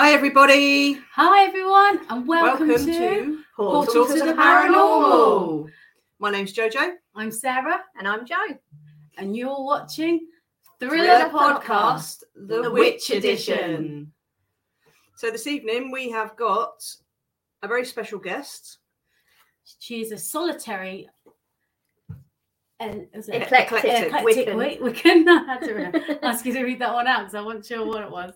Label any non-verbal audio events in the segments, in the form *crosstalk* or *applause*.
Hi, everybody. Hi, everyone, and welcome, Welcome, to, to Portal to the Paranormal. My name's Jojo. I'm Sarah, And I'm Joe. and you're watching Thriller, Thriller Podcast. Podcast, The, The Witch Witch Edition. So this evening we have got a very special guest. She is a solitary. And is it Eclectic eclectic Wiccan. Wic- Wiccan. *laughs* I had to ask you to read that one out because I wasn't sure what it was.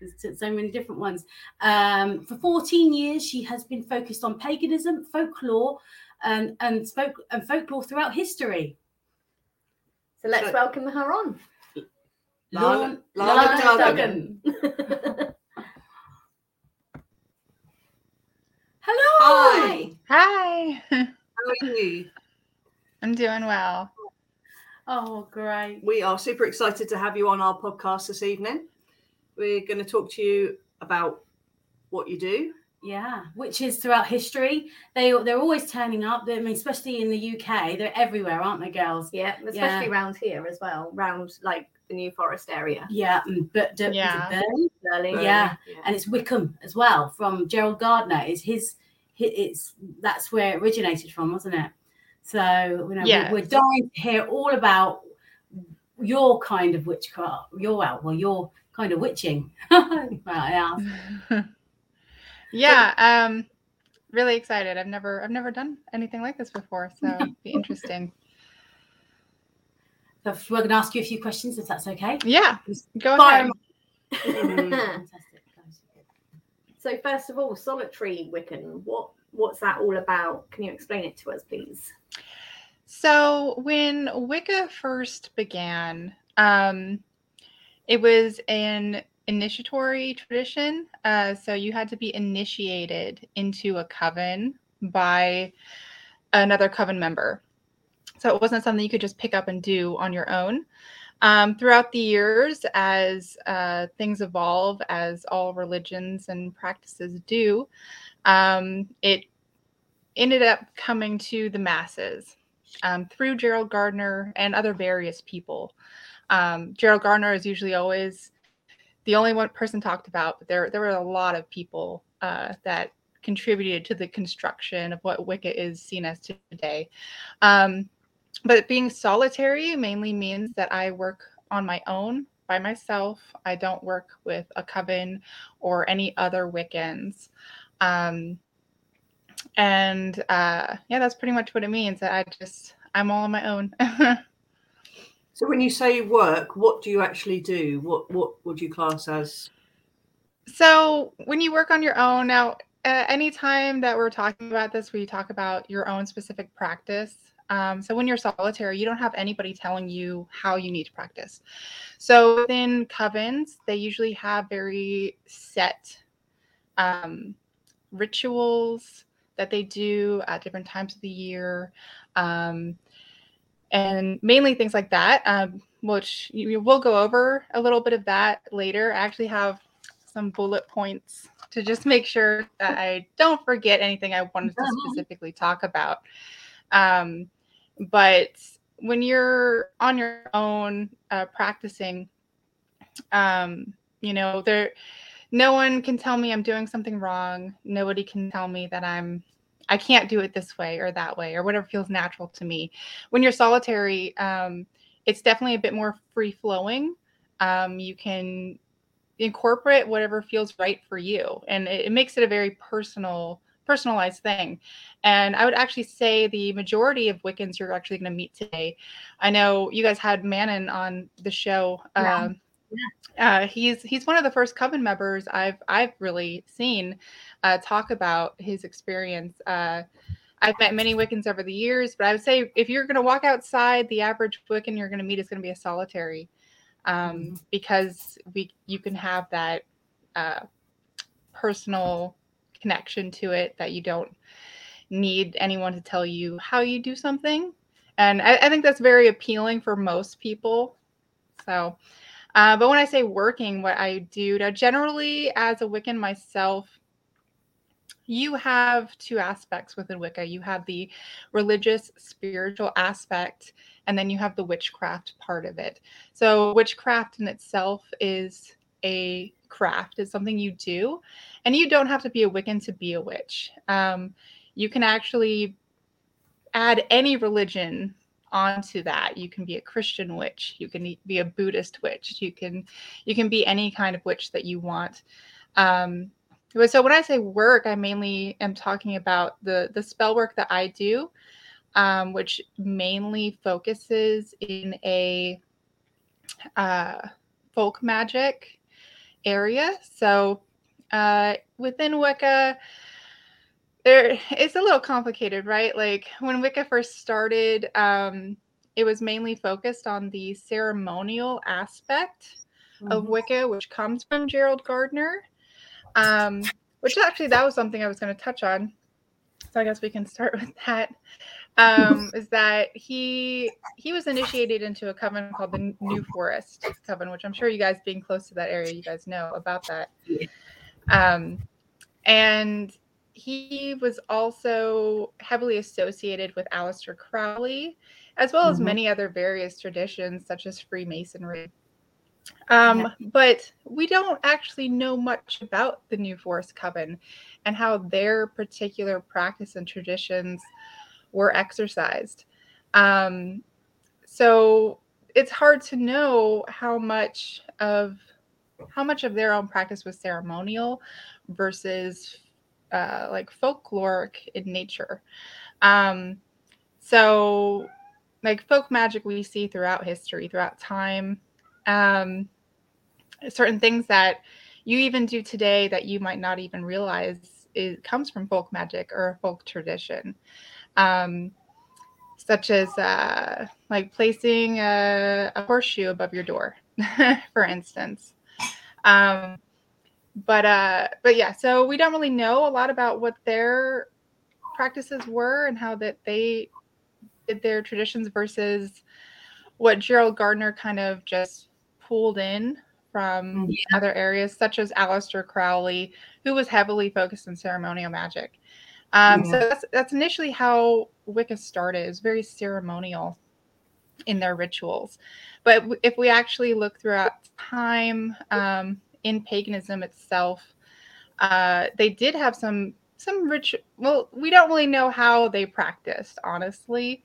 There's so many different ones. Um, for 14 years, she has been focused on paganism, folklore, and and folk and folklore throughout history. So let's So- welcome her on. Lana- Lorna- Lana Lana Duggan. Duggan. *laughs* Hello. Hi. Hi, How are you? I'm doing well. Oh, great. We are super excited to have you on our podcast this evening. We're going to talk to you about what you do. Yeah, which is throughout history. They they're always turning up. I mean, especially in the UK, they're everywhere, aren't they, girls? yeah, especially around here as well, round like the New Forest area. Yeah, and but d- Yeah. Burnley? Burley, Yeah. and it's Wickham as well from Gerald Gardner. Is his, hi- it's that's where it originated from, wasn't it? So you know, Yes. we're, we're dying to hear all about your kind of witchcraft. Your well, well, your kind of witching. *laughs* well, yeah. *laughs* yeah, um, really excited. I've never I've never done anything like this before, so it'd be *laughs* interesting. So we're going to ask you a few questions, if that's okay. Yeah, go Fire ahead. 'em up. Fantastic. so first of all, solitary Wiccan. What what's that all about? Can you explain it to us, please? So when Wicca first began, um, it was an initiatory tradition. Uh, so you had to be initiated into a coven by another coven member. So it wasn't something you could just pick up and do on your own. Um, throughout the years, as uh, things evolve, as all religions and practices do, um, it ended up coming to the masses um, through Gerald Gardner and other various people. Um, Gerald Gardner is usually always the only one person talked about, but there there were a lot of people uh, that contributed to the construction of what Wicca is seen as today. Um, but being solitary mainly means that I work on my own by myself. I don't work with a coven or any other Wiccans. Um, and uh, yeah, that's pretty much what it means. That I just I'm all on my own. *laughs* So when you say work, what do you actually do? What what would you class as? so when you work on your own now, uh, anytime that we're talking about this, we talk about your own specific practice. Um, so when you're solitary, you don't have anybody telling you how you need to practice. So within covens, they usually have very set um, rituals that they do at different times of the year. Um, and mainly things like that, um, which you, we'll go over a little bit of that later. I actually have some bullet points to just make sure that I don't forget anything I wanted to specifically talk about. Um, but when you're on your own uh, practicing, um, you know, there, no one can tell me I'm doing something wrong. Nobody can tell me that I'm I can't do it this way or that way or whatever feels natural to me. When you're solitary, um, it's definitely a bit more free flowing. Um, you can incorporate whatever feels right for you, and it, it makes it a very personal, personalized thing. And I would actually say the majority of Wiccans you're actually going to meet today. I know you guys had Manon on the show. Yeah. Uh, he's he's one of the first coven members I've I've really seen uh, talk about his experience. Uh, I've met many Wiccans over the years, but I would say if you're going to walk outside, the average Wiccan you're going to meet is going to be a solitary, um, because we you can have that uh, personal connection to it that you don't need anyone to tell you how you do something, and I, I think that's very appealing for most people. So. Uh, but when I say working, what I do now, generally as a Wiccan myself, you have two aspects within Wicca. You have the religious, spiritual aspect, and then you have the witchcraft part of it. So, witchcraft in itself is a craft. It's something you do, and you don't have to be a Wiccan to be a witch. Um, you can actually add any religion onto that. You can be a christian witch you can be a buddhist witch you can you can be any kind of witch that you want. Um so when i say work i mainly am talking about the the spell work that i do um, which mainly focuses in a uh, folk magic area. So uh, within wicca there it's a little complicated right? Like when wicca first started um it was mainly focused on the ceremonial aspect mm-hmm. of wicca which comes from gerald gardner um which actually that was something i was going to touch on so i guess we can start with that um *laughs* is that he he was initiated into a coven called the new forest coven which i'm sure you guys being close to that area you guys know about that. Um and he was also heavily associated with Aleister Crowley, as well as mm-hmm. many other various traditions such as Freemasonry. Um, yeah. But we don't actually know much about the New Forest Coven and how their particular practice and traditions were exercised. Um, so it's hard to know how much of how much of their own practice was ceremonial versus uh, like folkloric in nature. Um, so, like folk magic, we see throughout history, throughout time. Um, certain things that you even do today that you might not even realize it comes from folk magic or a folk tradition. Um, such as uh, like placing a, a, horseshoe above your door, *laughs* for instance. Um, but uh but yeah so we don't really know a lot about what their practices were and how that they did their traditions versus what gerald gardner kind of just pulled in from yeah. other areas such as Aleister crowley who was heavily focused on ceremonial magic um, yeah. so that's that's initially how wicca started it was very ceremonial in their rituals but if we actually look throughout time um, in paganism itself, uh, they did have some some rich. Well, we don't really know how they practiced, honestly.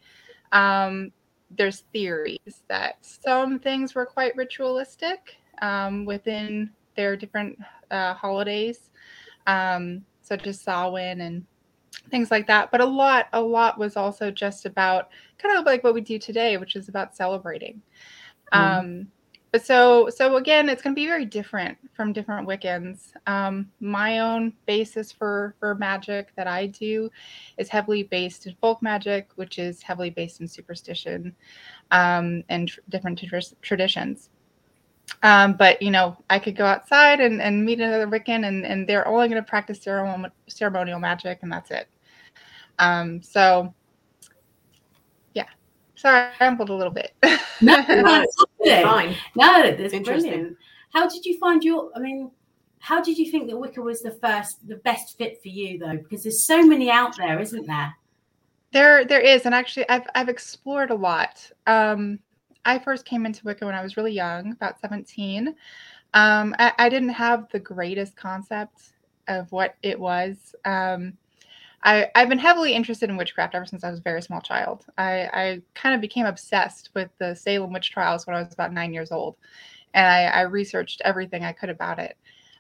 Um, there's theories that some things were quite ritualistic um, within their different uh, holidays, um, such as Samhain and things like that. But a lot, a lot was also just about kind of like what we do today, which is about celebrating. Mm. Um, but so so again it's going to be very different from different wiccans um, my own basis for for magic that i do is heavily based in folk magic which is heavily based in superstition um, and tr- different tra- traditions. Um, but you know i could go outside and, and meet another wiccan and, and they're only going to practice ceremonial, ceremonial magic and that's it. Um, so Sorry, I rambled a little bit. *laughs* no, that's *laughs* fine. No, that's brilliant. How did you find your? I mean, how did you think that Wicca was the first, the best fit for you though? Because there's so many out there, isn't there? There, there is, and actually, I've I've explored a lot. Um, I first came into Wicca when I was really young, about 17. Um, I, I didn't have the greatest concept of what it was. Um, I, I've been heavily interested in witchcraft ever since I was a very small child. I, I kind of became obsessed with the Salem witch trials when I was about nine years old. And I, I researched everything I could about it.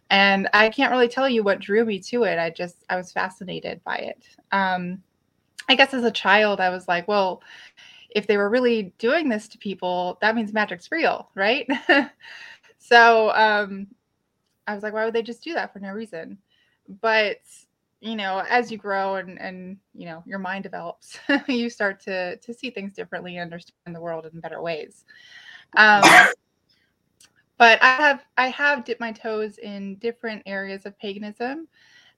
And I can't really tell you what drew me to it. I just, I was fascinated by it. Um, I guess as a child, I was like, well, if they were really doing this to people, that means magic's real, right? *laughs* so um, I was like, why would they just do that for no reason? But you know as you grow and and you know your mind develops *laughs* you start to to see things differently and understand the world in better ways. Um, *coughs* but i have i have dipped my toes in different areas of paganism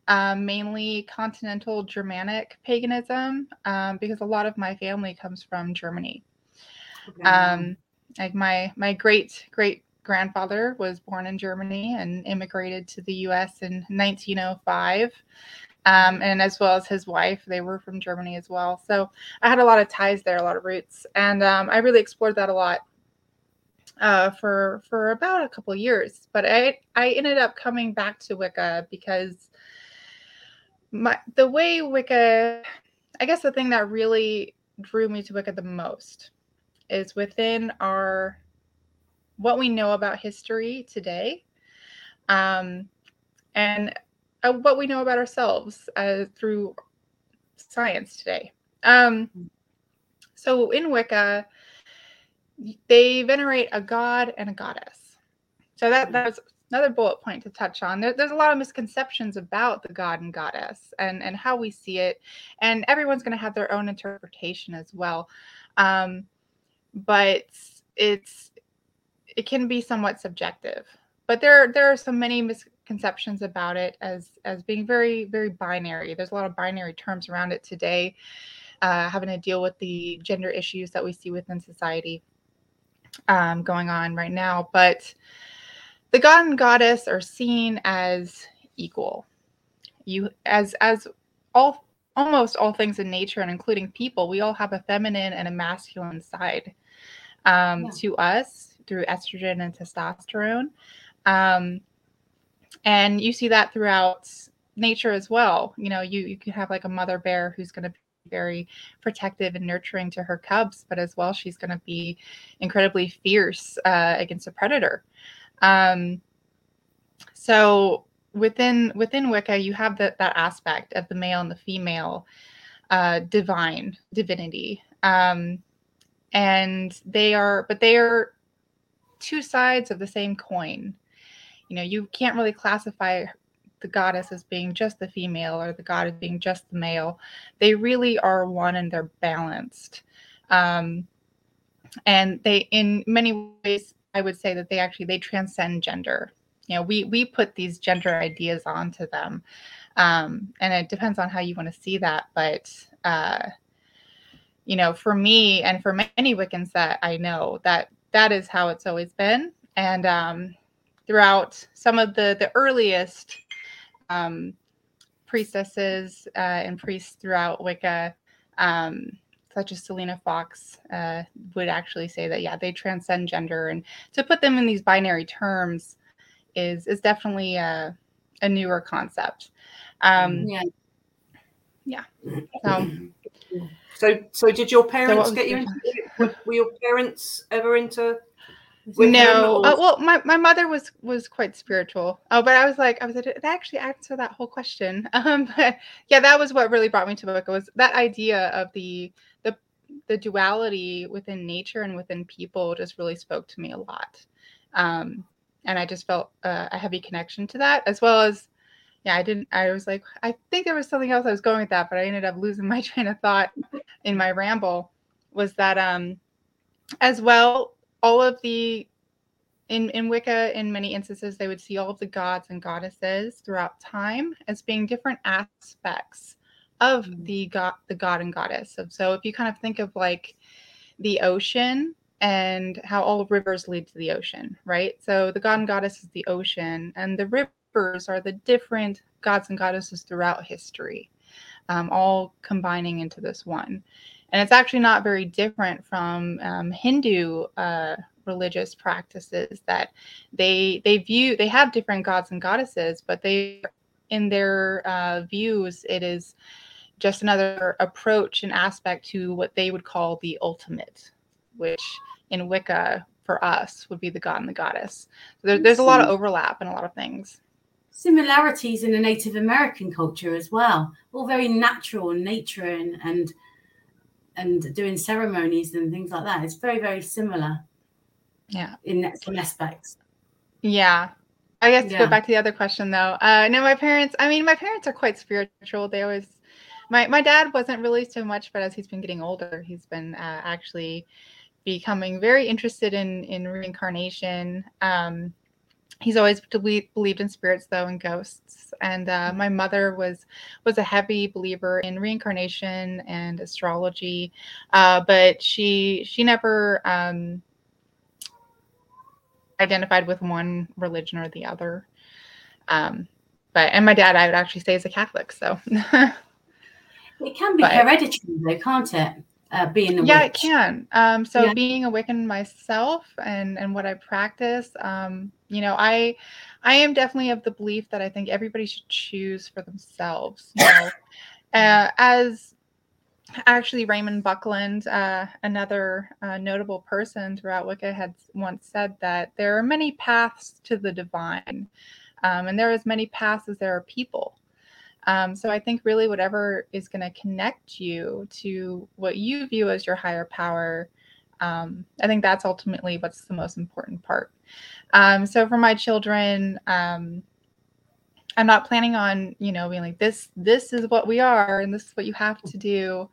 um, mainly continental germanic paganism um, because a lot of my family comes from germany. Okay. um, like my my great great grandfather was born in germany and immigrated to the us in 1905 um, and as well as his wife. They were from Germany as well. So I had a lot of ties there, a lot of roots, and um, I really explored that a lot. uh, for for about a couple years. But I I ended up coming back to Wicca because my the way Wicca, I guess the thing that really drew me to Wicca the most is within our what we know about history today, um, and uh, what we know about ourselves uh, through science today. Um, so in Wicca, they venerate a god and a goddess. So that that's another bullet point to touch on. There, there's a lot of misconceptions about the god and goddess and and how we see it, and everyone's going to have their own interpretation as well. Um, but it's it can be somewhat subjective. But there there are so many misconceptions about it as as being very very binary. There's a lot of binary terms around it today, uh, having to deal with the gender issues that we see within society um, going on right now. But the god and goddess are seen as equal. You as as all almost all things in nature and including people, we all have a feminine and a masculine side um, yeah. to us through estrogen and testosterone. Um, and you see that throughout nature as well. You know, you you can have like a mother bear who's going to be very protective and nurturing to her cubs, but as well, she's going to be incredibly fierce uh, against a predator. Um, so within within Wicca, you have that that aspect of the male and the female uh, divine divinity, um, and they are, but they are two sides of the same coin. You know, you can't really classify the goddess as being just the female or the god as being just the male. They really are one and they're balanced. Um, and they, in many ways, I would say that they actually they transcend gender. You know, we we put these gender ideas onto them, um, and it depends on how you want to see that. But uh, you know, for me and for many Wiccans that I know, that that is how it's always been. And um, throughout some of the the earliest um, priestesses uh, and priests throughout Wicca, um, such as Selena Fox, uh, would actually say that yeah, they transcend gender, and to put them in these binary terms is is definitely a, a newer concept. Um, yeah, yeah. So, so, so did your parents so get you into? Were your parents ever into no. uh, well my, my mother was was quite spiritual. Oh but i was like i was like, that actually answer that whole question? *laughs* Um but yeah that was what really brought me to the book. It was that idea of the the the duality within nature and within people just really spoke to me a lot. Um and i just felt uh, a heavy connection to that as well as yeah i didn't i was like i think there was something else i was going with that but i ended up losing *laughs* my train of thought in my ramble was that um as well all of the in in Wicca, in many instances, they would see all of the gods and goddesses throughout time as being different aspects of mm. the god, the god and goddess. So, if you kind of think of like the ocean and how all rivers lead to the ocean, right? So, the god and goddess is the ocean, and the rivers are the different gods and goddesses throughout history, um, all combining into this one and it's actually not very different from um, Hindu uh, religious practices that they they view they have different gods and goddesses, but they in their uh, views it is just another approach and aspect to what they would call the ultimate, which in Wicca for us would be the god and the goddess. So there, there's a lot of overlap in a lot of things similarities in the Native American culture as well. All very natural and nature and, and and doing ceremonies and things like that. It's very, very similar. Yeah. In some aspects. Yeah. I guess to go back to the other question though. Uh no, my parents, I mean, my parents are quite spiritual. They always my my dad wasn't really so much, but as he's been getting older, he's been uh, actually becoming very interested in in reincarnation. Um he's always believed in spirits though and ghosts. And uh, my mother was was a heavy believer in reincarnation and astrology. Uh, but she she never um, identified with one religion or the other. Um, but and my dad i would actually say is a catholic so. *laughs* It can be but, hereditary though can't it uh, being a yeah, witch? it can. Um, so Yeah. being a Wiccan myself and and what I practice, um, you know, I I am definitely of the belief that I think everybody should choose for themselves. You know, *coughs* uh, as actually Raymond Buckland, uh, another uh, notable person throughout Wicca, had once said that there are many paths to the divine, um, and there are as many paths as there are people. Um, so I think really whatever is going to connect you to what you view as your higher power, um, I think that's ultimately what's the most important part. Um, so for my children, um, I'm not planning on you know being like this. This is what we are, and this is what you have to do.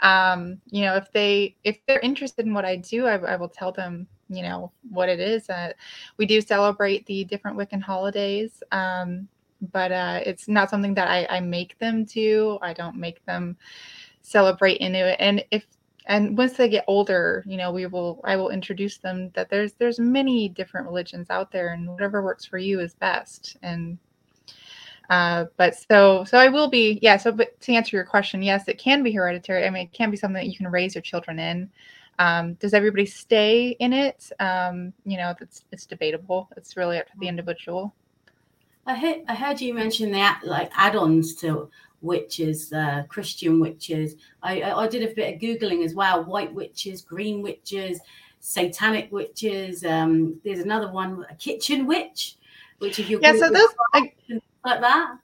Um, you know, if they if they're interested in what I do, I, I will tell them you know what it is. Uh, we do celebrate the different Wiccan holidays. Um, but uh, it's not something that I, I make them do. I don't make them celebrate into it. And if and once they get older, you know, we will I will introduce them that there's there's many different religions out there, and whatever works for you is best. And uh, but so so I will be yeah. So but to answer your question, yes, it can be hereditary. I mean, it can be something that you can raise your children in. Um, does everybody stay in it? Um, you know, it's it's debatable. It's really up to the individual. I heard, I heard you mention that like add-ons to witches, uh, Christian witches. I, I, I did a bit of googling as well. White witches, green witches, satanic witches. Um, there's another one, a kitchen witch, which if you Yeah, so those I, like that.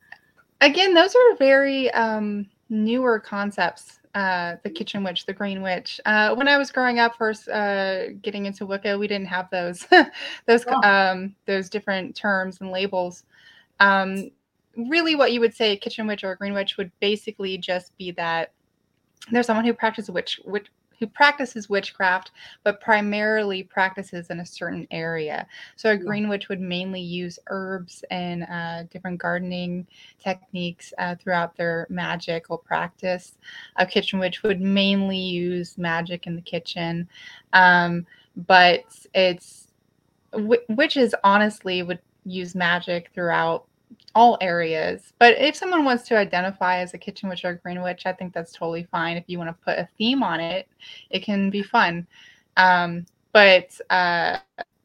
again, those are very um, newer concepts. Uh, the kitchen witch, the green witch. Uh, when I was growing up, first uh, getting into Wicca, we didn't have those *laughs* those Oh. um, those different terms and labels. Um, really, what you would say, a kitchen witch or a green witch, would basically just be that there's someone who practices witch, witch who practices witchcraft, but primarily practices in a certain area. So a green witch would mainly use herbs and uh, different gardening techniques uh, throughout their magical practice. A kitchen witch would mainly use magic in the kitchen, um, but it's wi- witches honestly would use magic throughout all areas. But if someone wants to identify as a kitchen witch or a green witch, I think that's totally fine. If you want to put a theme on it, it can be fun. Um, but uh,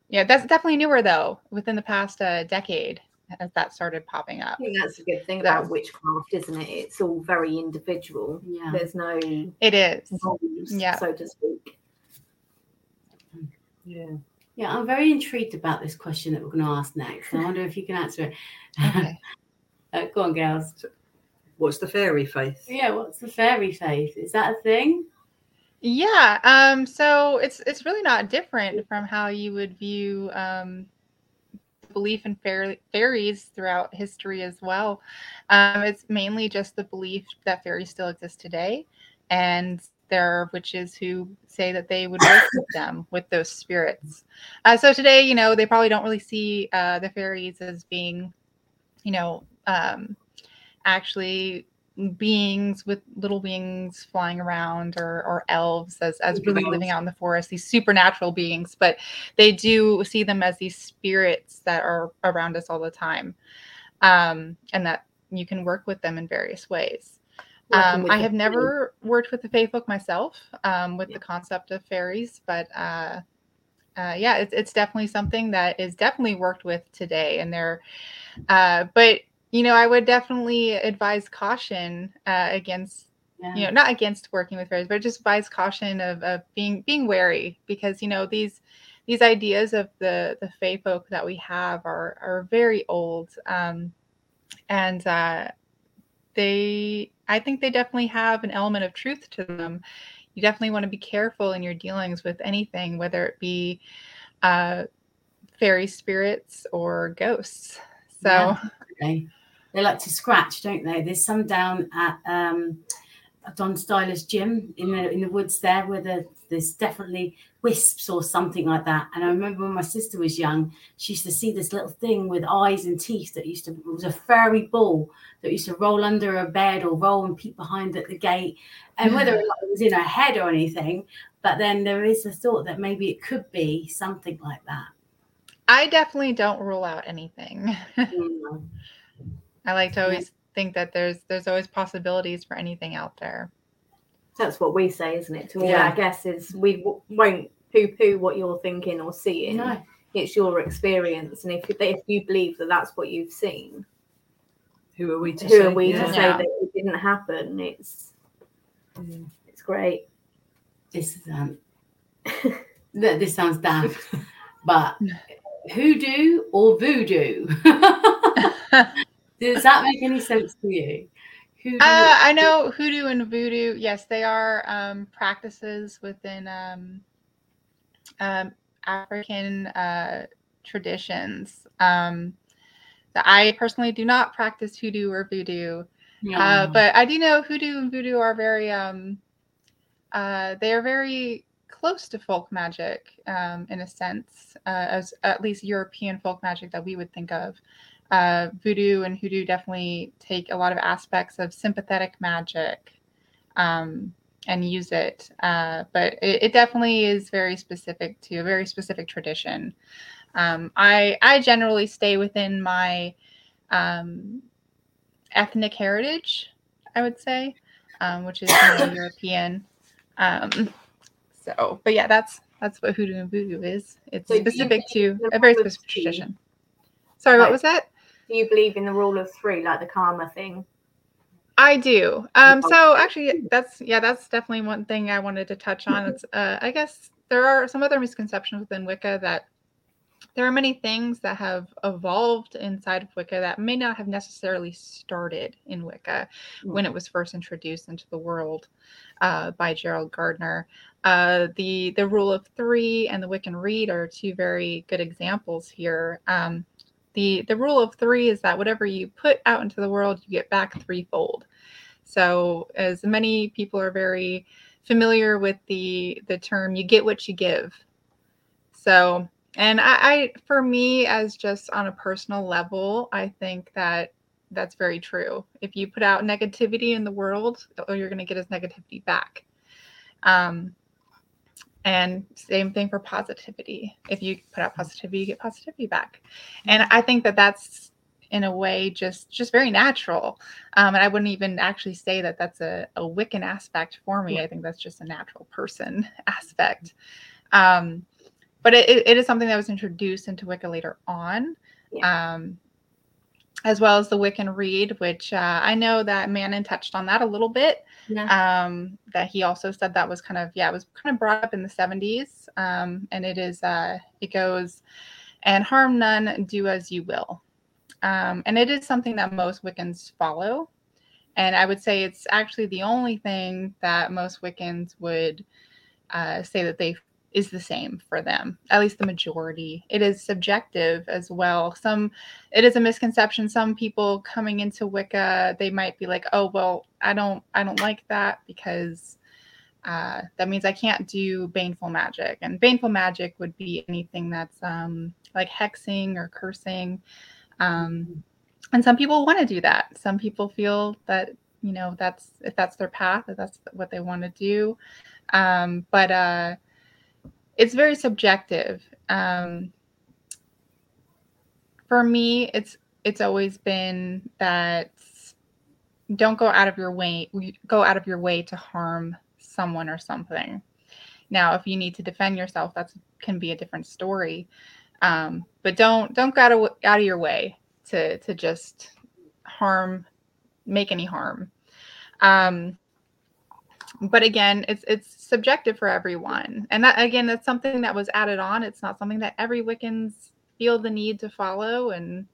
yeah, that's definitely newer though. Within the past uh, decade, as that started popping up. I think that's a good thing Yeah. about witchcraft, isn't it? It's all very individual. Yeah. There's no It is. rules, Yeah. so to speak. Yeah. Yeah, I'm very intrigued about this question that we're going to ask next. I wonder if you can answer it. Okay. *laughs* Uh, go on, girls. What's the fairy faith? Yeah, what's the fairy faith? Is that a thing? Yeah. Um, so it's it's really not different from how you would view um, belief in fair, fairies throughout history as well. Um, it's mainly just the belief that fairies still exist today, and there are witches who say that they would work with *coughs* them with those spirits. Uh, so today, you know, they probably don't really see uh, the fairies as being, you know, um, actually beings with little wings flying around or, or elves as, as really living out in the forest these supernatural beings but they do see them as these spirits that are around us all the time. Um, and that you can work with them in various ways um, i have fairy. never worked with the fae folk myself um, with Yeah. the concept of fairies but uh, uh, yeah it's, it's definitely something that is definitely worked with today and they're uh, but you know i would definitely advise caution uh, against Yeah. you know not against working with fairies but just advise caution of, of being being wary because you know these these ideas of the the fae folk that we have are are very old um and uh they i think they definitely have an element of truth to them you definitely want to be careful in your dealings with anything whether it be uh fairy spirits or ghosts so Yeah. they they like to scratch, don't they? There's some down at um, Don Styler's gym in the in the woods there, where the, there's definitely wisps or something like that. And I remember when my sister was young, she used to see this little thing with eyes and teeth that used to it was a furry ball that used to roll under her bed or roll and peep behind at the gate. And whether it was in her head or anything, but then there is a thought that maybe it could be something like that. i definitely don't rule out anything *laughs* Mm. I like to always think that there's there's always possibilities for anything out there. That's what we say, isn't it? To all Yeah. our guests is we w- won't poo-poo what you're thinking or seeing. No. It's your experience, and if if you believe that that's what you've seen, Who are we to who say? are we Yeah. to say Yeah. that it didn't happen? It's Mm. it's great. This is um this sounds daft, but *laughs* hoodoo or voodoo? *laughs* *laughs* Does that make any sense to you? Hoodoo Uh, I know hoodoo and voodoo. Yes, they are um, practices within um, um, African uh, traditions. Um, that I personally do not practice hoodoo or voodoo, No. uh, but I do know hoodoo and voodoo are very. Um, uh, they are very close to folk magic um, in a sense, uh, as at least European folk magic that we would think of uh, voodoo and hoodoo definitely take a lot of aspects of sympathetic magic um, and use it. Uh, but it, it definitely is very specific to a very specific tradition. Um, I I generally stay within my um, ethnic heritage, I would say, um, which is *coughs* European. Um, so, but yeah, that's that's what hoodoo and voodoo is. It's So specific to believe in the a very specific tradition. Sorry, what was that? Do you believe in the rule of three, like the karma thing? I do. Um, so actually, that's yeah, that's definitely one thing I wanted to touch on. It's uh, I guess there are some other misconceptions within Wicca that there are many things that have evolved inside of Wicca that may not have necessarily started in Wicca when it was first introduced into the world uh, by Gerald Gardner. Uh, the the rule of three and the Wiccan Rede are two very good examples here. Um, the the rule of three is that whatever you put out into the world, you get back threefold. So, as many people are very familiar with the the term, you get what you give. So, and I, I for me, as just on a personal level, I think that that's very true. If you put out negativity in the world, all you're going to get is negativity back. Um, and same thing for positivity. If you put out positivity, you get positivity back. And I think that that's in a way just just very natural. Um, and I wouldn't even actually say that that's a, a Wiccan aspect for me. I think that's just a natural person *laughs* aspect. Um, but it, it- is something that was introduced into Wicca later on. Um, as well as the Wiccan Rede, which uh, I know that Manon touched on that a little bit yeah. um, that he also said that was kind of yeah it was kind of brought up in the 70s um, and it is uh, it goes and harm none do as you will um, and it is something that most wiccans follow and i would say it's actually the only thing that most wiccans would uh, say that they is the same for them at least the majority. It is subjective as well. Some it is a misconception. Some people coming into wicca they might be like oh well i don't i don't like that because uh, that means i can't do baneful magic. And baneful magic would be anything that's um, like hexing or cursing. Um, and some people want to do that. Some people feel that you know that's if that's their path if that's what they want to do. Um, but uh, it's very subjective. Um, for me it's it's always been that don't go out of your way go out of your way to harm someone or something. Now if you need to defend yourself that can be a different story. Um, but don't don't go out of, out of your way to to just harm make any harm. Um, but again it's it's subjective for everyone. And that again that's something that was added on. It's not something that every wiccans feel the need to follow and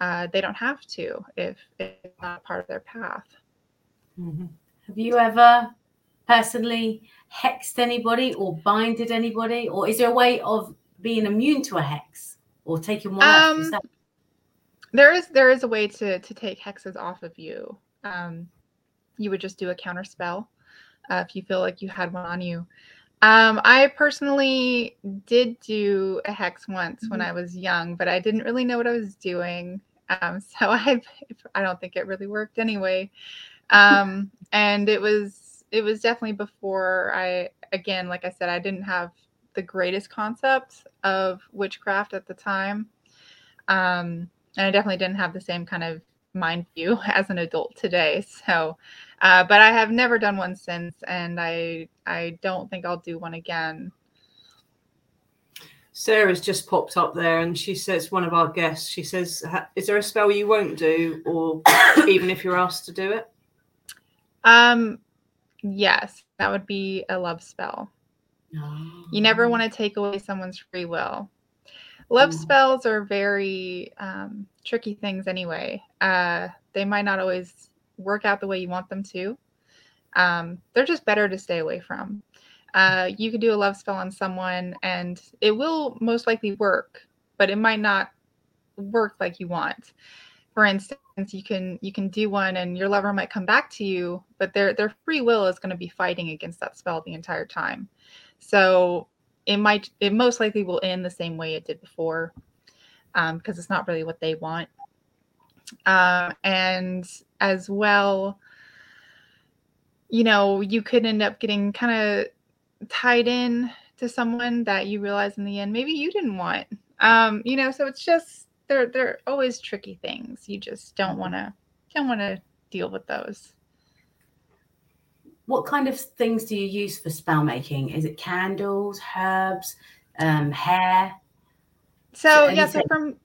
uh, they don't have to if it's not part of their path. Mhm. Have you ever personally hexed anybody or binded anybody, or is there a way of being immune to a hex or taking one off Um, yourself? there is there is a way to to take hexes off of you. Um you would just do a counter spell uh, if you feel like you had one on you. Um i personally did do a hex once when i was young but i didn't really know what i was doing. Um *laughs* so i i don't think it really worked anyway. Um and it was it was definitely before i again like i said i didn't have the greatest concept of witchcraft at the time. Um and I definitely didn't have the same kind of mind you *laughs* as an adult today. So, uh, but I have never done one since, and I I don't think I'll do one again. Sarah's just popped up there and she says, one of our guests, she says, Is there a spell you won't do, or *coughs* even if you're asked to do it? Um, yes, that would be a love spell. You never want to take away someone's free will. Love Mm. spells are very um, tricky things anyway. Uh, they might not always work out the way you want them to. Um, they're just better to stay away from. Uh, you could do a love spell on someone and it will most likely work, but it might not work like you want. For instance, you can you can do one and your lover might come back to you, but their their free will is going to be fighting against that spell the entire time. So it might it most likely will end the same way it did before um, because it's not really what they want um, and as well you know you could end up getting kind of tied in to someone that you realize in the end maybe you didn't want um, you know so it's just they're they're always tricky things you just don't want to don't want to deal with those What kind of things do you use for spell making? Is it candles, herbs, um, hair? So So yeah, so from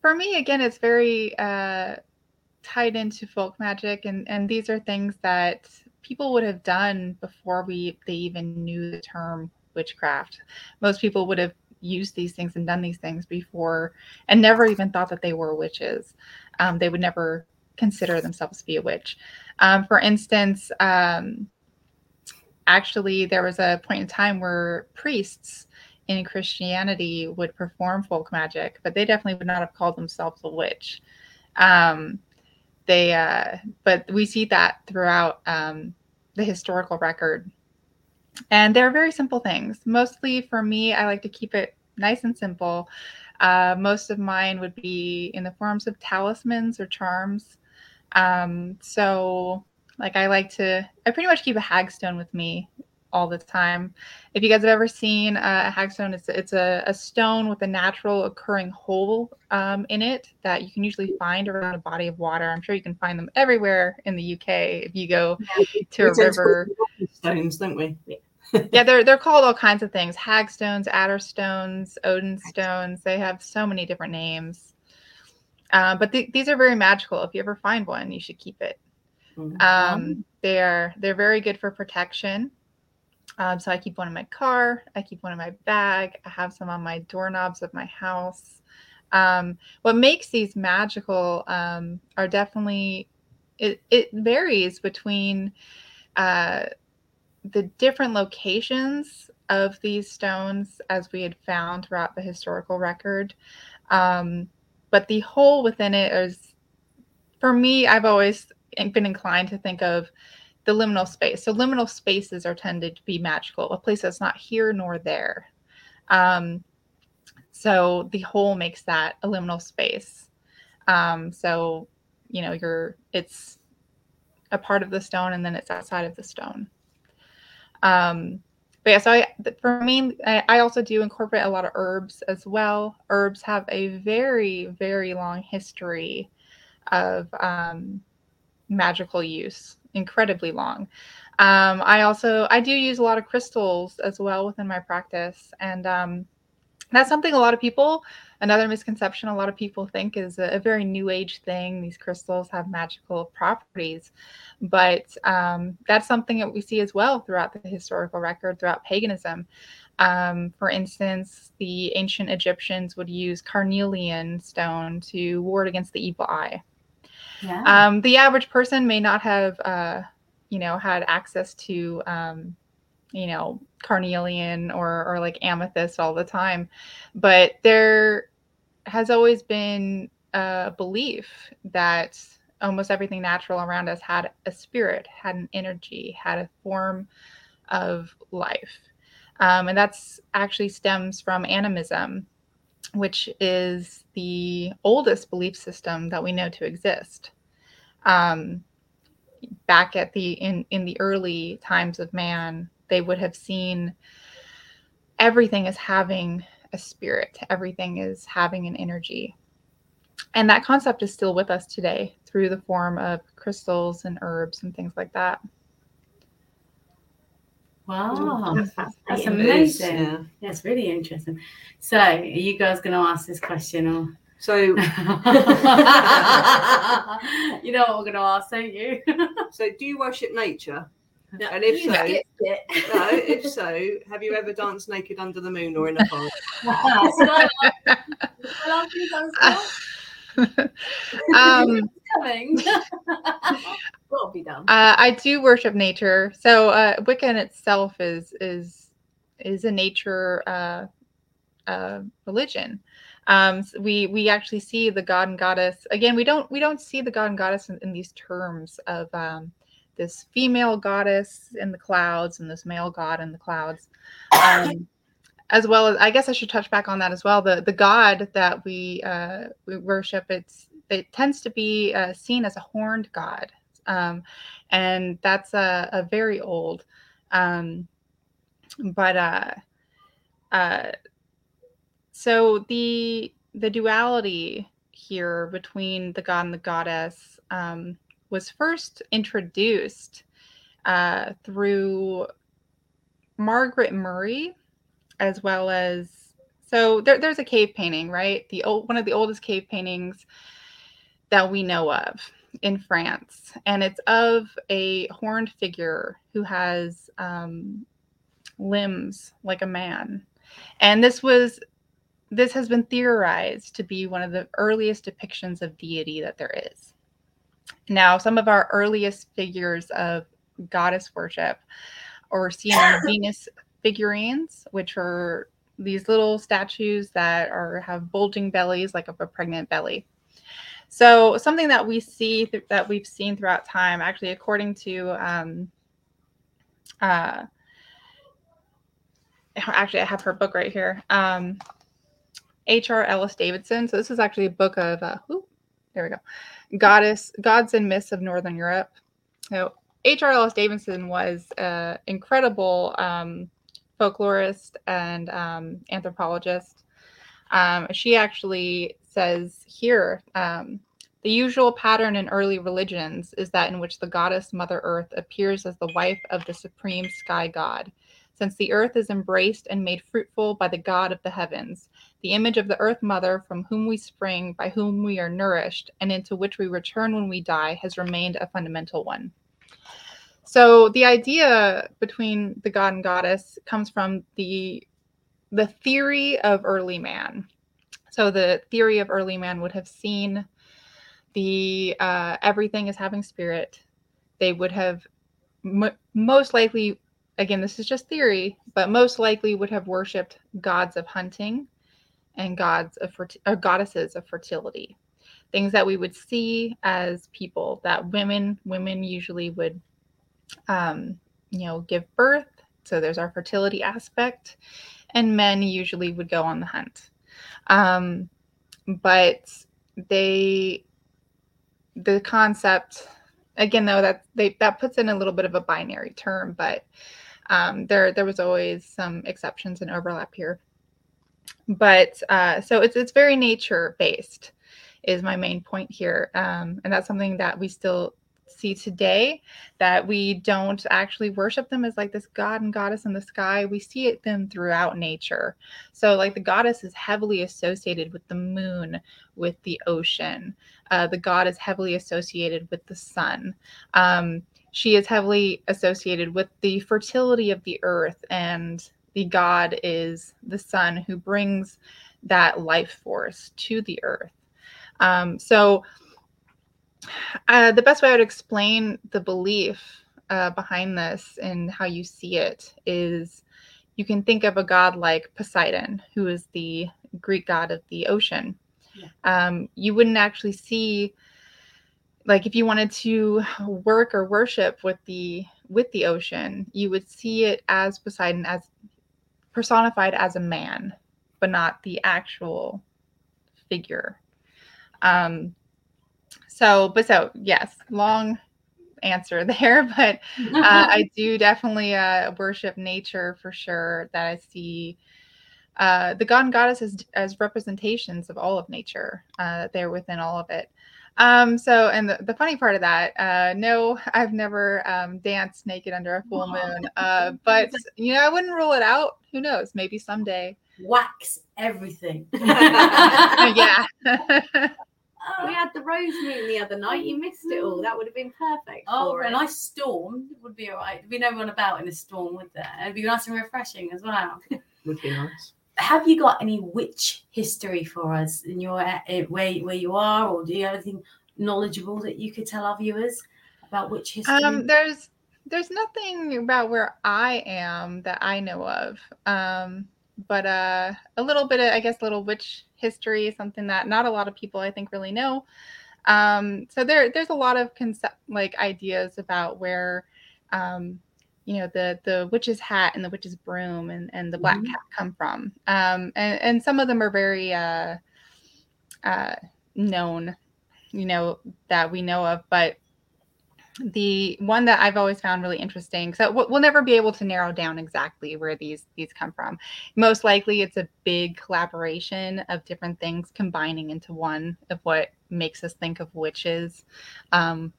for me again, it's very uh, tied into folk magic, and and these are things that people would have done before we they even knew the term witchcraft. Most people would have used these things and done these things before, and never even thought that they were witches. Um, they would never consider themselves to be a witch. Um, for instance, um, actually, there was a point in time where priests in Christianity would perform folk magic, but they definitely would not have called themselves a witch. Um, they, uh, but we see that throughout um, the historical record, and they're very simple things. Mostly for me, I like to keep it nice and simple. Uh, most of mine would be in the forms of talismans or charms. Um, so, like, I like to, I pretty much keep a hagstone with me all the time. If you guys have ever seen uh, a hagstone, it's it's a, a stone with a natural occurring hole um, in it that you can usually find around a body of water. I'm sure you can find them everywhere in the UK if you go to a We tend to call river. stones, don't we? *laughs* Yeah, they're they're called all kinds of things: hagstones, adder stones, Odin stones. They have so many different names. Uh, but th- these are very magical. If you ever find one, you should keep it. Mhm. Um, they're they're very good for protection. Um, so I keep one in my car. I keep one in my bag. I have some on my doorknobs of my house. Um, what makes these magical um, are definitely it, it varies between uh, the different locations of these stones as we had found throughout the historical record. Um, but the hole within it is, for me, I've always been inclined to think of the liminal space. So liminal spaces are tended to be magical, a place that's not here nor there. Um, so the hole makes that a liminal space. Um, so you know, you're it's a part of the stone and then it's outside of the stone. Um, but yeah, so I, for me, I, I also do incorporate a lot of herbs as well. Herbs have a very, very long history of um, magical use, incredibly long. Um, I also I do use a lot of crystals as well within my practice, and um, that's something a lot of people. Another misconception a lot of people think is a, a very new age thing. These crystals have magical properties, but um, that's something that we see as well throughout the historical record, throughout paganism. Um, for instance, the ancient Egyptians would use carnelian stone to ward against the evil eye. Yeah. Um, the average person may not have, uh, you know, had access to, um, you know, carnelian or or like amethyst all the time, but there has always been a belief that almost everything natural around us had a spirit, had an energy, had a form of life, um, and that's actually stems from animism, which is the oldest belief system that we know to exist. Um, back at the in in the early times of man, they would have seen everything as having a spirit. Everything is having an energy. and that concept is still with us today through the form of crystals and herbs and things like that. Wow, That's that's fascinating. It is, amazing. yeah. That's really interesting. So, are you guys going to ask this question or? So, *laughs* *laughs* you know what we're going to ask, don't you? *laughs* so do you worship nature? No, And if so- No. if so, have you ever danced naked under the moon or in a forest? Should I ask- should I ask you guys now? um, Be. Uh, I do worship nature. So uh, itself is is is a nature uh, uh, religion. Um, s- we we actually see the god and goddess again. We don't we don't see the god and goddess in, in these terms of um, this female goddess in the clouds and this male god in the clouds. Um, as well as I guess I should touch back on that as well. The the god that we uh, we worship it's it tends to be uh, seen as a horned god um, and that's a, a very old um, but uh, uh, so the the duality here between the god and the goddess um, was first introduced uh, through Margaret Murray, as well as so there, there's a cave painting, right? The old one of the oldest cave paintings that we know of in France, and it's of a horned figure who has um, limbs like a man. And this was this has been theorized to be one of the earliest depictions of deity that there is. Now, some of our earliest figures of goddess worship are seen in *coughs* Venus figurines, which are these little statues that are have bulging bellies like of a pregnant belly. So something that we see th- that we've seen throughout time, actually, according to um, uh, actually, I have her book right here. Um, H.R. Ellis Davidson. So this is actually a book of uh, ooh, there we go, goddess gods and myths of Northern Europe. So H.R. Ellis Davidson was an incredible um, folklorist and um, anthropologist. Um, she actually says here um, the usual pattern in early religions is that in which the goddess Mother Earth appears as the wife of the supreme sky god. Since the earth is embraced and made fruitful by the God of the heavens, the image of the earth mother from whom we spring, by whom we are nourished, and into which we return when we die, has remained a fundamental one. So the idea between the god and goddess comes from the the theory of early man. So the theory of early man would have seen the uh, everything is having spirit. They would have m- most likely, again, this is just theory, but most likely would have worshipped gods of hunting and gods of ferti- or goddesses of fertility, things that we would see as people that women women usually would, um, you know, give birth. So there's our fertility aspect, and men usually would go on the hunt. Um, but they the concept again though that they that puts in a little bit of a binary term but um, there there was always some exceptions and overlap here. But uh, so it's it's very nature based is my main point here um, and that's something that we still see today that we don't actually worship them as like this god and goddess in the sky. We see it them throughout nature. So like the goddess is heavily associated with the moon with the ocean. Uh, the god is heavily associated with the sun. Um, she is heavily associated with the fertility of the earth and the god is the sun who brings that life force to the earth. Um, so uh, the best way I would explain the belief uh, behind this and how you see it is you can think of a god like Poseidon, who is the Greek god of the ocean. Yeah. Um, you wouldn't actually see, like, if you wanted to work or worship with the with the ocean, you would see it as Poseidon as personified as a man, but not the actual figure. Um, so, but so yes, long answer *laughs* there, but uh, *laughs* I do definitely uh, worship nature for sure. That I see uh, the god and goddess as, as representations of all of nature. Uh, they're within all of it. Um, so, and the, the funny part of that, uh, no, I've never um, danced naked under a full moon, uh, but you know, I wouldn't rule it out. Who knows? Maybe someday. Wax everything. *laughs* yeah. We had the rose moon the other night. You missed it all. That would have been perfect. Oh, for a it. nice storm would be all right. There'd be no one about in a storm, would there? It'd be nice and refreshing as well. *laughs* Would be nice. Have you got any witch history for us in your uh, where where you are, or do you have anything knowledgeable that you could tell our viewers about witch history? Um, there's there's nothing about where I am that I know of. Um, but uh, a little bit of, I guess, a little witch history, something that not a lot of people I think really know. Um, so there there's a lot of concept like ideas about where um, you know the the witch's hat and the witch's broom and, and the black Mhm. cat come from. Um, and, and some of them are very uh, uh, known, you know, that we know of, but the one that I've always found really interesting. So we'll, never be able to narrow down exactly where these these come from. Most likely, it's a big collaboration of different things combining into one of what makes us think of witches. Um,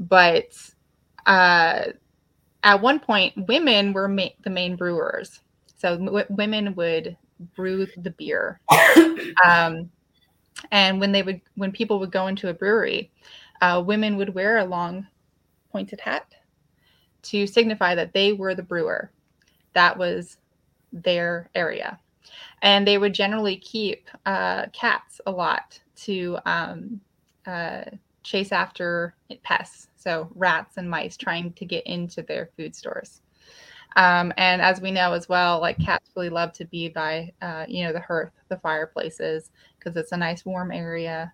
but uh, at one point, women were ma- the main brewers. So w- women would brew the beer. *coughs* Um, and when they would, when people would go into a brewery, uh, women would wear a long pointed hat to signify that they were the brewer. That was their area. And they would generally keep uh, cats a lot to um, uh, chase after pests, so rats and mice trying to get into their food stores. Um, and as we know as well, like cats really love to be by, uh, you know, the hearth, the fireplaces, because it's a nice warm area.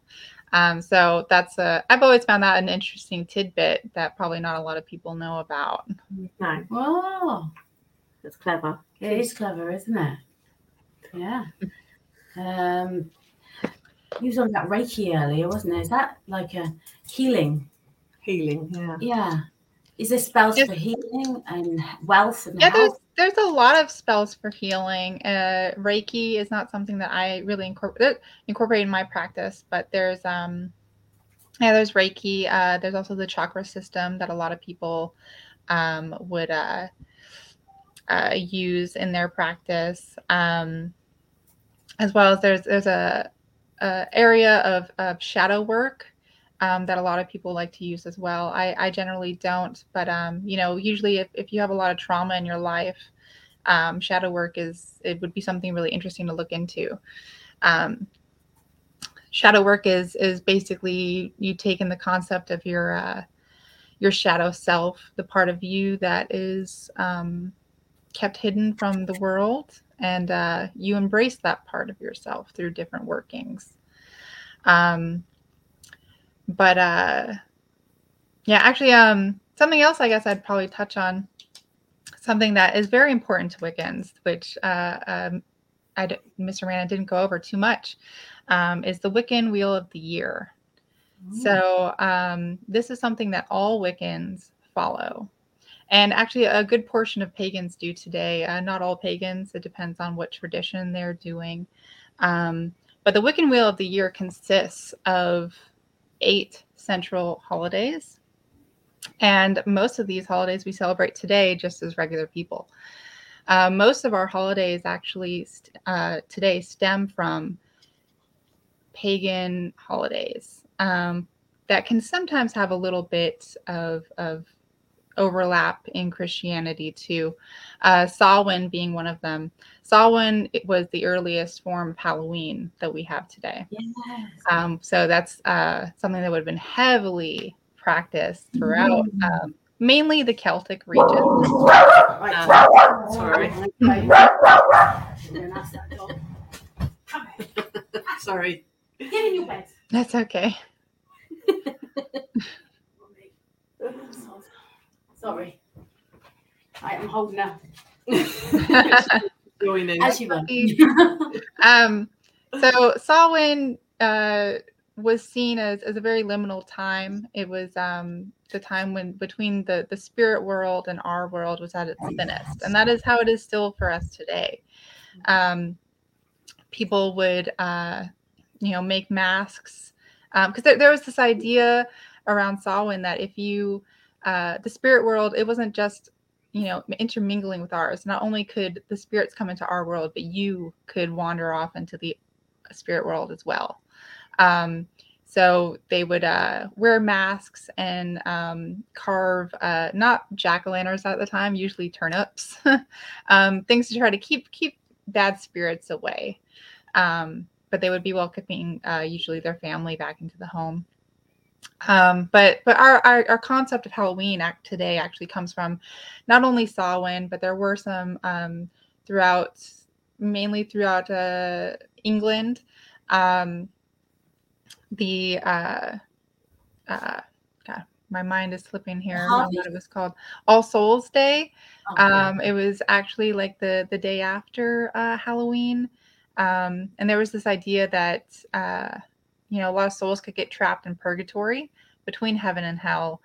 Um, so that's a, I've always found that an interesting tidbit that probably not a lot of people know about. no, oh, that's clever. it is clever, isn't it? Yeah. Um, you was on about Reiki earlier, wasn't it? Is that like a healing? Healing, yeah. Yeah. Is there spells Yes. for healing and wealth and Yeah, health? There's a lot of spells for healing. Uh, Reiki is not something that I really incorporate in my practice, but there's um yeah, there's Reiki. Uh, there's also the chakra system that a lot of people um, would uh, uh, use in their practice, um, as well as there's there's a, a area of, of shadow work um, that a lot of people like to use as well. I, I generally don't, but um, you know, usually if, if you have a lot of trauma in your life, um, shadow work is it would be something really interesting to look into. Um, shadow work is is basically you take in the concept of your uh, your shadow self, the part of you that is um, kept hidden from the world, and uh, you embrace that part of yourself through different workings. Um, but uh, yeah, actually, um, something else I guess I'd probably touch on something that is very important to Wiccans, which uh, um, I d- Mr. Rana didn't go over too much, um, is the Wiccan Wheel of the Year. So um, this is something that all Wiccans follow. And actually, a good portion of pagans do today. Uh, not all pagans, it depends on what tradition they're doing. Um, but the Wiccan Wheel of the Year consists of eight central holidays. And most of these holidays we celebrate today just as regular people. Uh, most of our holidays actually st- uh, today stem from pagan holidays um, that can sometimes have a little bit of, of overlap in Christianity too. Uh, Samhain being one of them. Samhain it was the earliest form of Halloween that we have today. Yes. Um, so that's uh, something that would have been heavily practiced throughout, um, mainly the Celtic region. Uh, sorry. *laughs* Sorry. Get in your bed. That's okay. *laughs* *laughs* Sorry. I'm holding *laughs* her. Joining. As you were. um, so Samhain uh, was seen as, as a very liminal time. It was um, the time when between the, the spirit world and our world was at its thinnest. And that is how it is still for us today. Um, people would, uh, you know, make masks because there, there was this idea around Samhain that if you uh, the spirit world, it wasn't just you know intermingling with ours. Not only could the spirits come into our world, but you could wander off into the spirit world as well. Um, so they would uh, wear masks and um, carve uh, not jack o' lanterns at the time, usually turnips, *laughs* um, things to try to keep keep bad spirits away. Um, but they would be welcoming uh, usually their family back into the home. Um, but but our, our, our concept of Halloween act today actually comes from not only Samhain, but there were some um, throughout mainly throughout uh, England. Um, the uh, uh, God, my mind is slipping here. What it was called All Souls Day. Okay. Um, it was actually like the the day after uh, Halloween, um, and there was this idea that uh, you know a lot of souls could get trapped in purgatory between heaven and hell,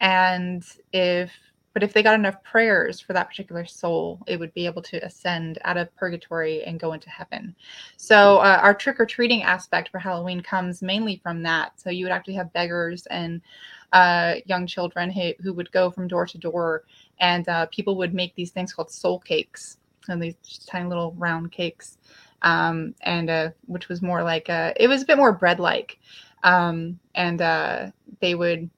and if but if they got enough prayers for that particular soul, it would be able to ascend out of purgatory and go into heaven. So uh, our trick or treating aspect for Halloween comes mainly from that. So you would actually have beggars and uh, young children who, who would go from door to door, and uh, people would make these things called soul cakes, and these tiny little round cakes, um, and uh, which was more like a, it was a bit more bread like, um, and uh, they would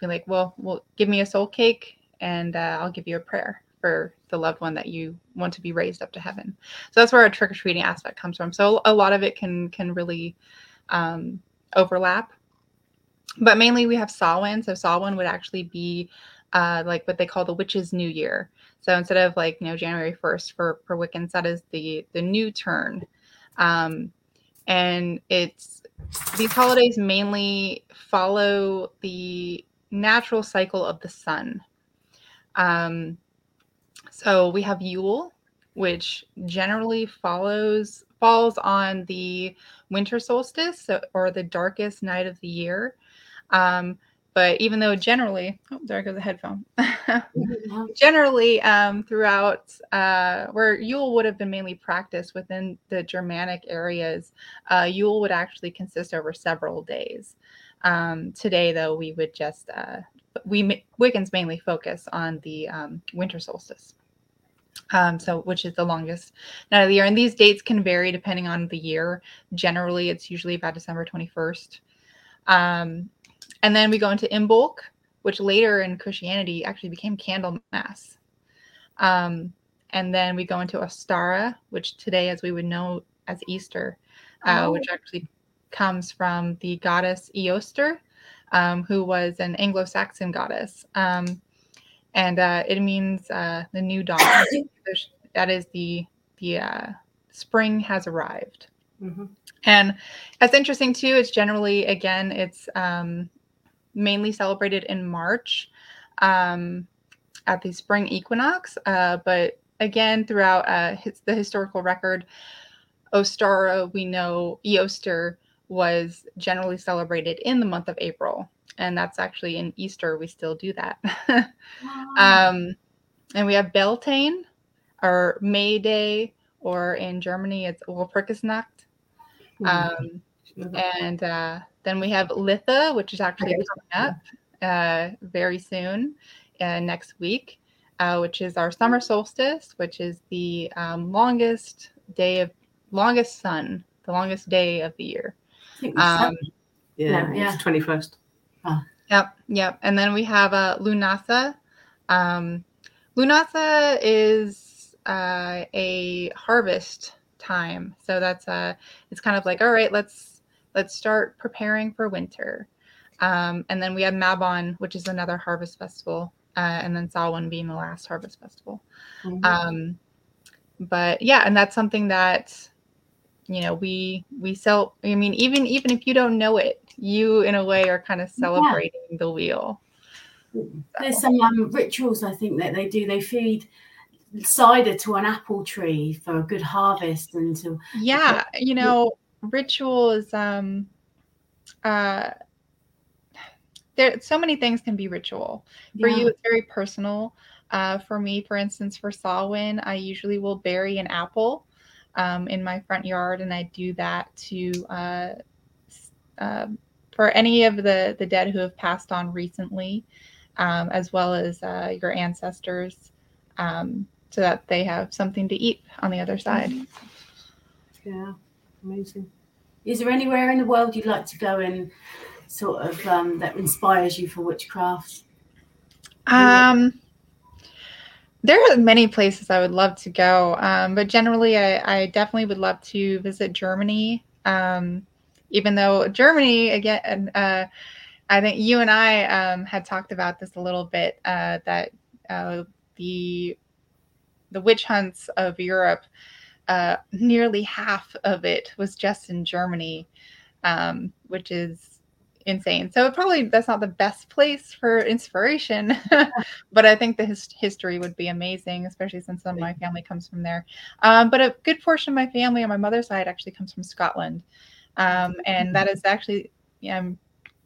be like, well, well, give me a soul cake and uh, I'll give you a prayer for the loved one that you want to be raised up to heaven. So that's where our trick or treating aspect comes from. So a lot of it can can really um, overlap, but mainly we have Samhain. So Samhain would actually be uh, like what they call the witches' New Year. So instead of like you know January first for for Wiccans, that is the the new turn, um, and it's these holidays mainly follow the natural cycle of the sun um, so we have Yule, which generally follows falls on the winter solstice so, or the darkest night of the year. Um, but even though generally, oh, there goes the headphone. *laughs* generally, um, throughout uh, where Yule would have been mainly practiced within the Germanic areas, uh, Yule would actually consist over several days. Um, today, though, we would just uh, we Wiccans mainly focus on the um, winter solstice. Um, so which is the longest night of the year, and these dates can vary depending on the year. Generally, it's usually about December twenty first. Um, and then we go into Imbolc, which later in Christianity actually became Candlemas. Um, and then we go into Ostara, which today, as we would know as Easter, uh, oh. which actually comes from the goddess Eostre, um, who was an Anglo-Saxon goddess, um, and uh, it means uh, the new dawn. *coughs* that is the the uh, spring has arrived. Mm-hmm. And that's interesting too. It's generally again, it's um, mainly celebrated in March um, at the spring equinox, uh, but again throughout uh, the historical record, Ostara, we know Eostre was generally celebrated in the month of April. And that's actually in Easter, we still do that. *laughs* wow. um, and we have Beltane or May Day, or in Germany, it's Walpurgisnacht. Um, and uh, then we have Litha, which is actually coming up uh, very soon, uh, next week, uh, which is our summer solstice, which is the um, longest day of longest sun, the longest day of the year. Um, yeah, yeah, twenty first. Oh. Yep, yep. And then we have uh, Lughnasadh. Um, Lughnasadh is uh, a harvest time, so that's uh, it's kind of like all right, let's let's start preparing for winter. Um, and then we have Mabon, which is another harvest festival, uh, and then Samhain being the last harvest festival. Mm-hmm. Um, but yeah, and that's something that you know we we sell i mean even even if you don't know it you in a way are kind of celebrating yeah. the wheel so. there's some um, rituals i think that they do they feed cider to an apple tree for a good harvest and to yeah you know rituals um uh there so many things can be ritual for yeah. you it's very personal uh, for me for instance for Samhain i usually will bury an apple um, in my front yard, and I do that to uh, uh, for any of the the dead who have passed on recently, um, as well as uh, your ancestors, um, so that they have something to eat on the other side. Yeah, amazing. Is there anywhere in the world you'd like to go and sort of um, that inspires you for witchcraft? Um, there are many places I would love to go, um, but generally, I, I definitely would love to visit Germany. Um, even though Germany, again, uh, I think you and I um, had talked about this a little bit uh, that uh, the the witch hunts of Europe, uh, nearly half of it was just in Germany, um, which is insane. So probably that's not the best place for inspiration, *laughs* but I think the his- history would be amazing, especially since some of my family comes from there. Um, but a good portion of my family on my mother's side actually comes from Scotland, um, and that is actually, um,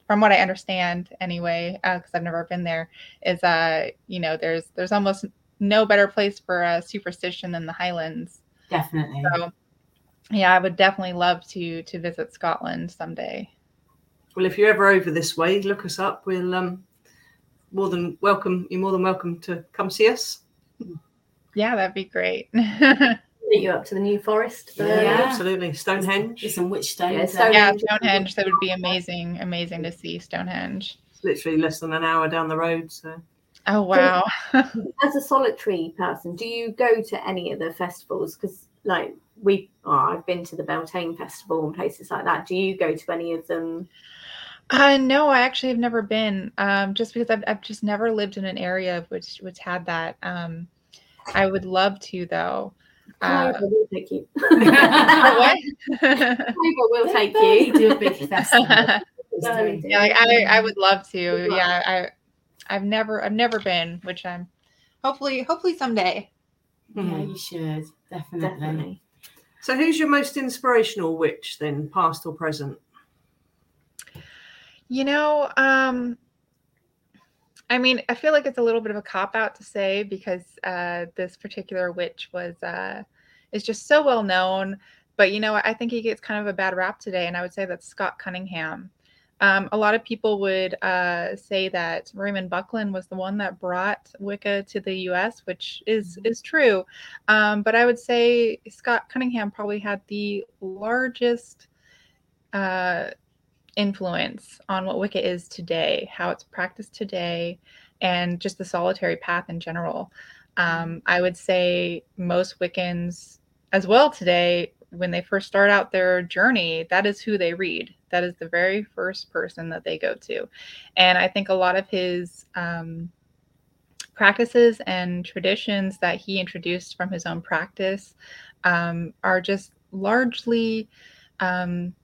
from what I understand anyway, because I've never been there, is uh, you know, there's there's almost no better place for a superstition than the Highlands. Definitely. So, yeah, I would definitely love to to visit Scotland someday. Well, if you're ever over this way, look us up. We'll um more than welcome. You're more than welcome to come see us. Yeah, that'd be great. *laughs* Meet you up to the New Forest. Yeah. there. absolutely. Stonehenge. There's some witch stones. Yeah. Stonehenge. yeah, Stonehenge. That would be amazing. Amazing to see Stonehenge. It's literally less than an hour down the road. So Oh wow. *laughs* As a solitary person, do you go to any of the festivals? Because like we, oh, I've been to the Beltane Festival and places like that. Do you go to any of them? Uh, no, I actually have never been. Um, just because I've, I've just never lived in an area which which had that. Um, I would love to though. Uh, Clover will take you. *laughs* *laughs* what? Clover will take you. do a big festival. Yeah, like I, I would love to. Yeah, I, I've never, I've never been, which I'm hopefully, hopefully someday. Yeah, Hmm. you should definitely. Definitely. So who's your most inspirational witch then, past or present? You know, um, I mean, I feel like it's a little bit of a cop out to say because uh, this particular witch was uh, is just so well known. But you know, I think he gets kind of a bad rap today, and I would say that's Scott Cunningham. Um, a lot of people would uh, say that Raymond Buckland was the one that brought Wicca to the U.S., which is is true. Um, but I would say Scott Cunningham probably had the largest uh, influence on what Wicca is today, how it's practiced today, and just the solitary path in general. Um, I would say most Wiccans, as well today, when they first start out their journey, that is who they read. That is the very first person that they go to. And I think a lot of his um, practices and traditions that he introduced from his own practice um, are just largely um,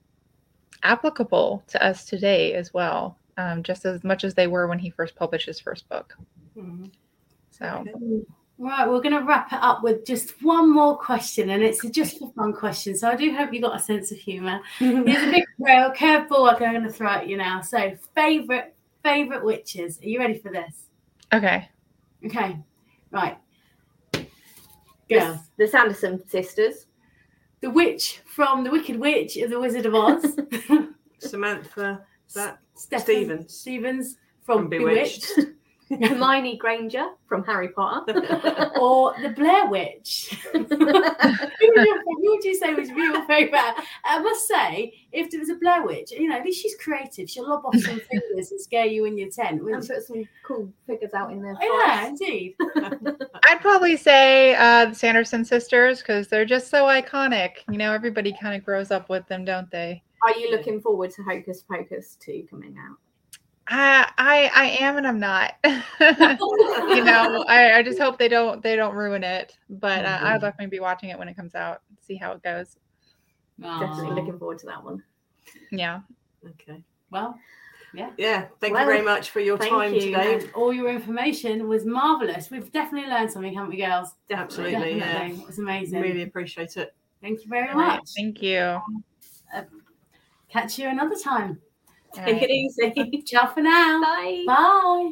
applicable to us today as well, um, just as much as they were when he first published his first book. Mhm. So. Right, we're going to wrap it up with just one more question, and it's a just for fun question. So I do hope you got a sense of humour. *laughs* Here's a big curve- curveball I'm going to throw at you now. So, favorite favorite witches. Are you ready for this? okay. Okay, right. The, Girls, the Sanderson sisters. the witch from the Wicked Witch of the Wizard of Oz, *laughs* *laughs* Samantha that Stephen Stephens. Stephens from, From Bewitched, Bewitched. *laughs* Hermione Granger from Harry Potter. *laughs* or the Blair Witch. *laughs* who, would you, who would you say was your favourite? I must say, if there was a Blair Witch, you know, at least she's creative. She'll lob off some fingers and scare you in your tent. and wouldn't she? put some cool figures out in there. Yeah, forest. indeed. I'd probably say uh, the Sanderson sisters because they're just so iconic. You know, everybody kind of grows up with them, don't they? Are you looking forward to Hocus Pocus 2 coming out? I I, I am and I'm not. *laughs* you know, I, I just hope they don't they don't ruin it. But uh, I'd definitely be watching it when it comes out. See how it goes. Definitely looking forward to that one. Yeah. okay. Well, Yeah. Yeah. Thank Well, you very much for your thank time you. today. and all your information was marvelous. We've definitely learned something, haven't we, girls? Absolutely. Yeah. Definitely. It was amazing. Really appreciate it. Thank you very All right, much. Thank you. Catch you another time. Take right. it easy. Ciao for now. Bye. Bye.